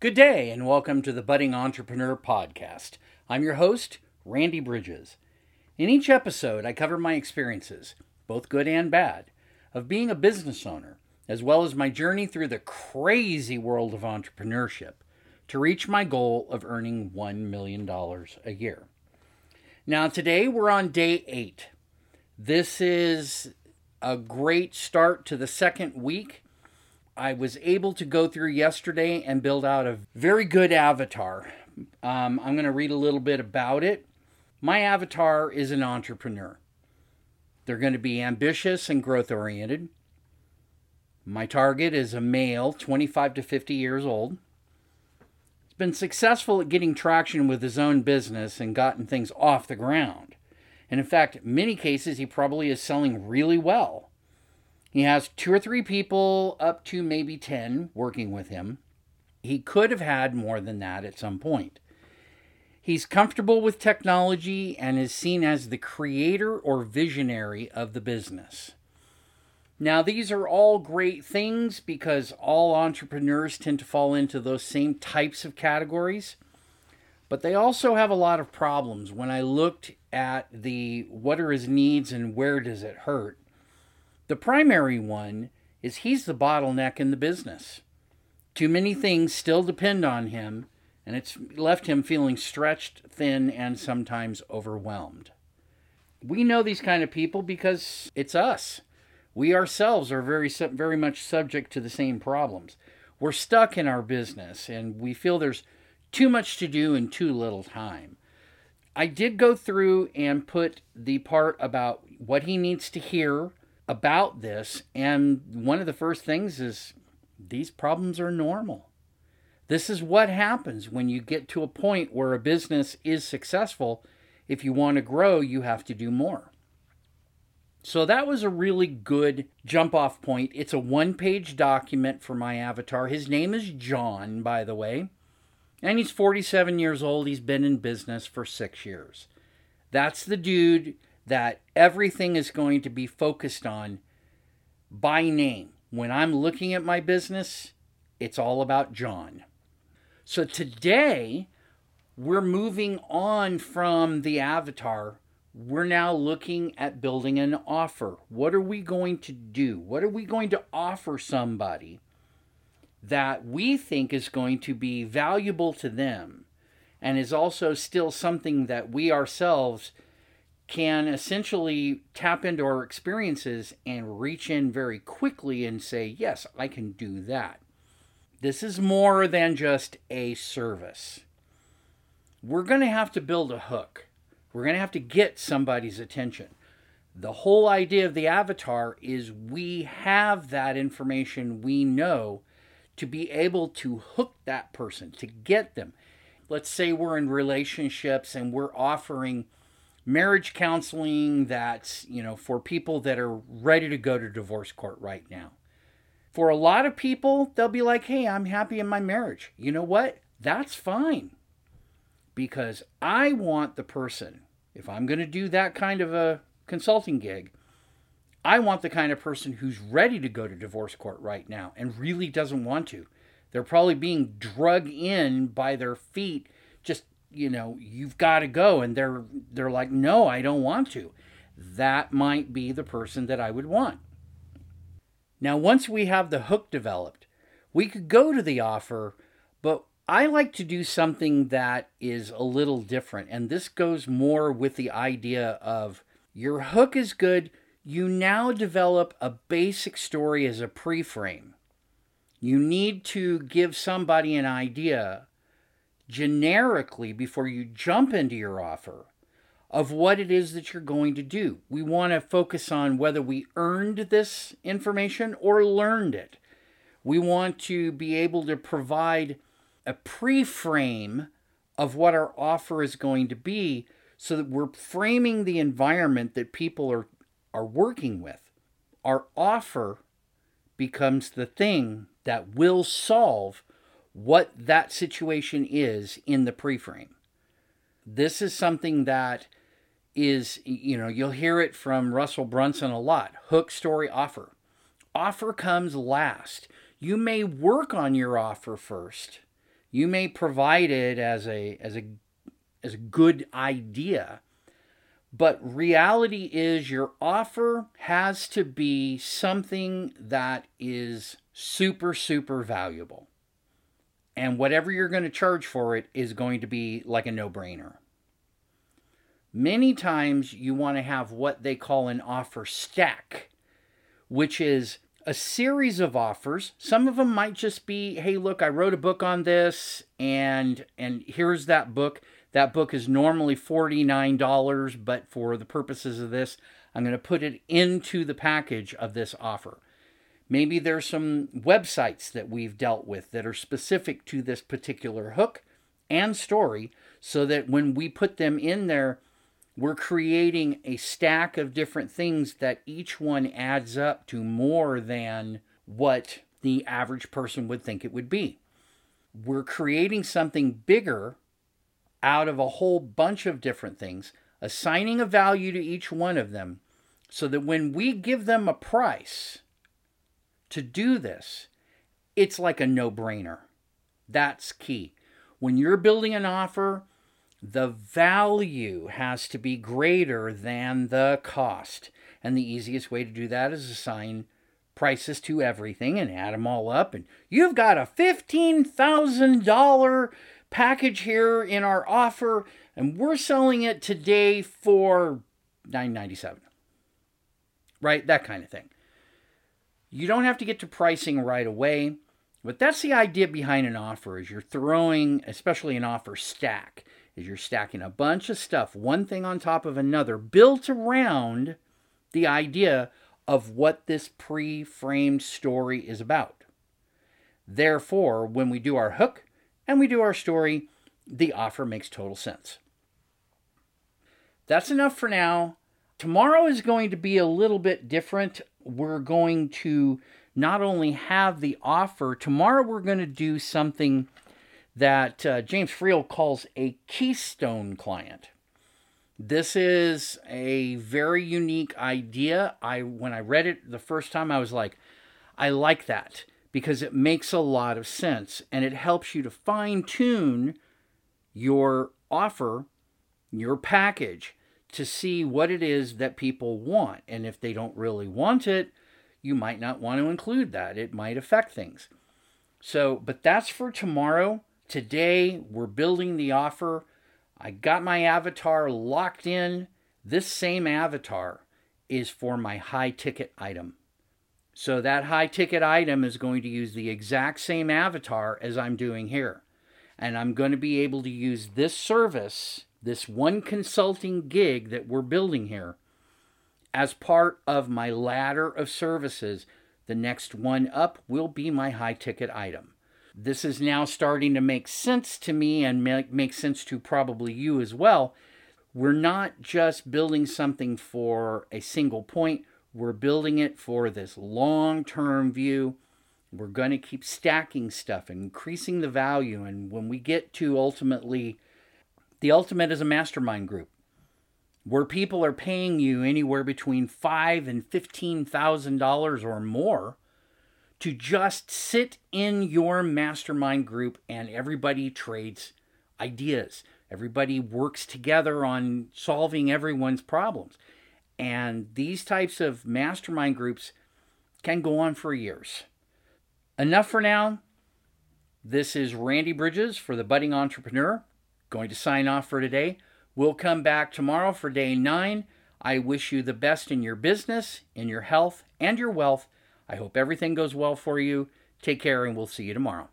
Good day, and welcome to the Budding Entrepreneur Podcast. I'm your host, Randy Bridges. In each episode, I cover my experiences, both good and bad, of being a business owner, as well as my journey through the crazy world of entrepreneurship to reach my goal of earning $1 million a year. Now, today we're on day eight. This is a great start to the second week I was able to go through yesterday and build out a very good avatar. Um, I'm going to read a little bit about it. My avatar is an entrepreneur. They're going to be ambitious and growth oriented. My target is a male, 25 to 50 years old. He's been successful at getting traction with his own business and gotten things off the ground. And in fact, many cases, he probably is selling really well. He has two or three people, up to maybe 10, working with him. He could have had more than that at some point. He's comfortable with technology and is seen as the creator or visionary of the business. Now, these are all great things because all entrepreneurs tend to fall into those same types of categories. But they also have a lot of problems. When I looked at the what are his needs and where does it hurt, the primary one is he's the bottleneck in the business. Too many things still depend on him, and it's left him feeling stretched thin and sometimes overwhelmed. We know these kind of people because it's us. We ourselves are very very much subject to the same problems. We're stuck in our business and we feel there's too much to do in too little time. I did go through and put the part about what he needs to hear about this. And one of the first things is these problems are normal. This is what happens when you get to a point where a business is successful. If you want to grow, you have to do more. So that was a really good jump off point. It's a one page document for my avatar. His name is John, by the way, and he's 47 years old. He's been in business for six years. That's the dude that everything is going to be focused on by name. When I'm looking at my business, it's all about John. So today, we're moving on from the avatar. We're now looking at building an offer. What are we going to do? What are we going to offer somebody that we think is going to be valuable to them and is also still something that we ourselves can essentially tap into our experiences and reach in very quickly and say, Yes, I can do that. This is more than just a service. We're going to have to build a hook. We're going to have to get somebody's attention. The whole idea of the avatar is we have that information we know to be able to hook that person, to get them. Let's say we're in relationships and we're offering marriage counseling that's, you know, for people that are ready to go to divorce court right now. For a lot of people, they'll be like, hey, I'm happy in my marriage. You know what? That's fine. Because I want the person, if I'm going to do that kind of a consulting gig, I want the kind of person who's ready to go to divorce court right now and really doesn't want to. They're probably being drug in by their feet you know you've got to go and they're they're like no i don't want to. That might be the person that i would want. Now once we have the hook developed we could go to the offer but i like to do something that is a little different and this goes more with the idea of your hook is good you now develop a basic story as a pre-frame. You need to give somebody an idea generically before you jump into your offer of what it is that you're going to do. We want to focus on whether we earned this information or learned it. We want to be able to provide a pre frame of what our offer is going to be so that we're framing the environment that people are, are working with. Our offer becomes the thing that will solve what that situation is in the pre-frame. This is something that is, you know, you'll hear it from Russell Brunson a lot. Hook story offer. Offer comes last. You may work on your offer first You may provide it as a as a as a good idea, but reality is your offer has to be something that is super super valuable. And whatever you're going to charge for it is going to be like a no-brainer. Many times you want to have what they call an offer stack, which is a series of offers. Some of them might just be, "Hey, look, I wrote a book on this and and here's that book. That book is normally $49, but for the purposes of this, I'm going to put it into the package of this offer." Maybe there's some websites that we've dealt with that are specific to this particular hook and story so that when we put them in there, we're creating a stack of different things that each one adds up to more than what the average person would think it would be. We're creating something bigger out of a whole bunch of different things, assigning a value to each one of them so that when we give them a price to do this, it's like a no brainer. That's key. When you're building an offer, the value has to be greater than the cost. And the easiest way to do that is assign prices to everything and add them all up. And you've got a $15,000 package here in our offer, and we're selling it today for 997. Right? That kind of thing. You don't have to get to pricing right away, but that's the idea behind an offer is you're throwing, especially an offer stack is you're stacking a bunch of stuff, one thing on top of another, built around the idea of what this pre framed story is about. Therefore, when we do our hook and we do our story, the offer makes total sense. That's enough for now. Tomorrow is going to be a little bit different. We're going to not only have the offer, tomorrow we're going to do something that uh, James Friel calls a keystone client. This is a very unique idea. I when I read it the first time I was like I like that because it makes a lot of sense and it helps you to fine tune your offer, your package to see what it is that people want and if they don't really want it, you might not want to include that. It might affect things. So, but that's for tomorrow. Today, we're building the offer. I got my avatar locked in. This same avatar is for my high ticket item. So that high ticket item is going to use the exact same avatar as I'm doing here. And I'm going to be able to use this service, this one consulting gig that we're building here, as part of my ladder of services. The next one up will be my high ticket item this is now starting to make sense to me and make, make sense to probably you as well. We're not just building something for a single point, we're building it for this long term view. We're going to keep stacking stuff and increasing the value. And when we get to ultimately, the ultimate is a mastermind group where people are paying you anywhere between five and fifteen thousand dollars or more to just sit in your mastermind group and everybody trades ideas. Everybody works together on solving everyone's problems. And these types of mastermind groups can go on for years. Enough for now. This is Randy Bridges for the Budding Entrepreneur. Going to sign off for today. We'll come back tomorrow for day nine. I wish you the best in your business, in your health, and your wealth I hope everything goes well for you. Take care, and we'll see you tomorrow.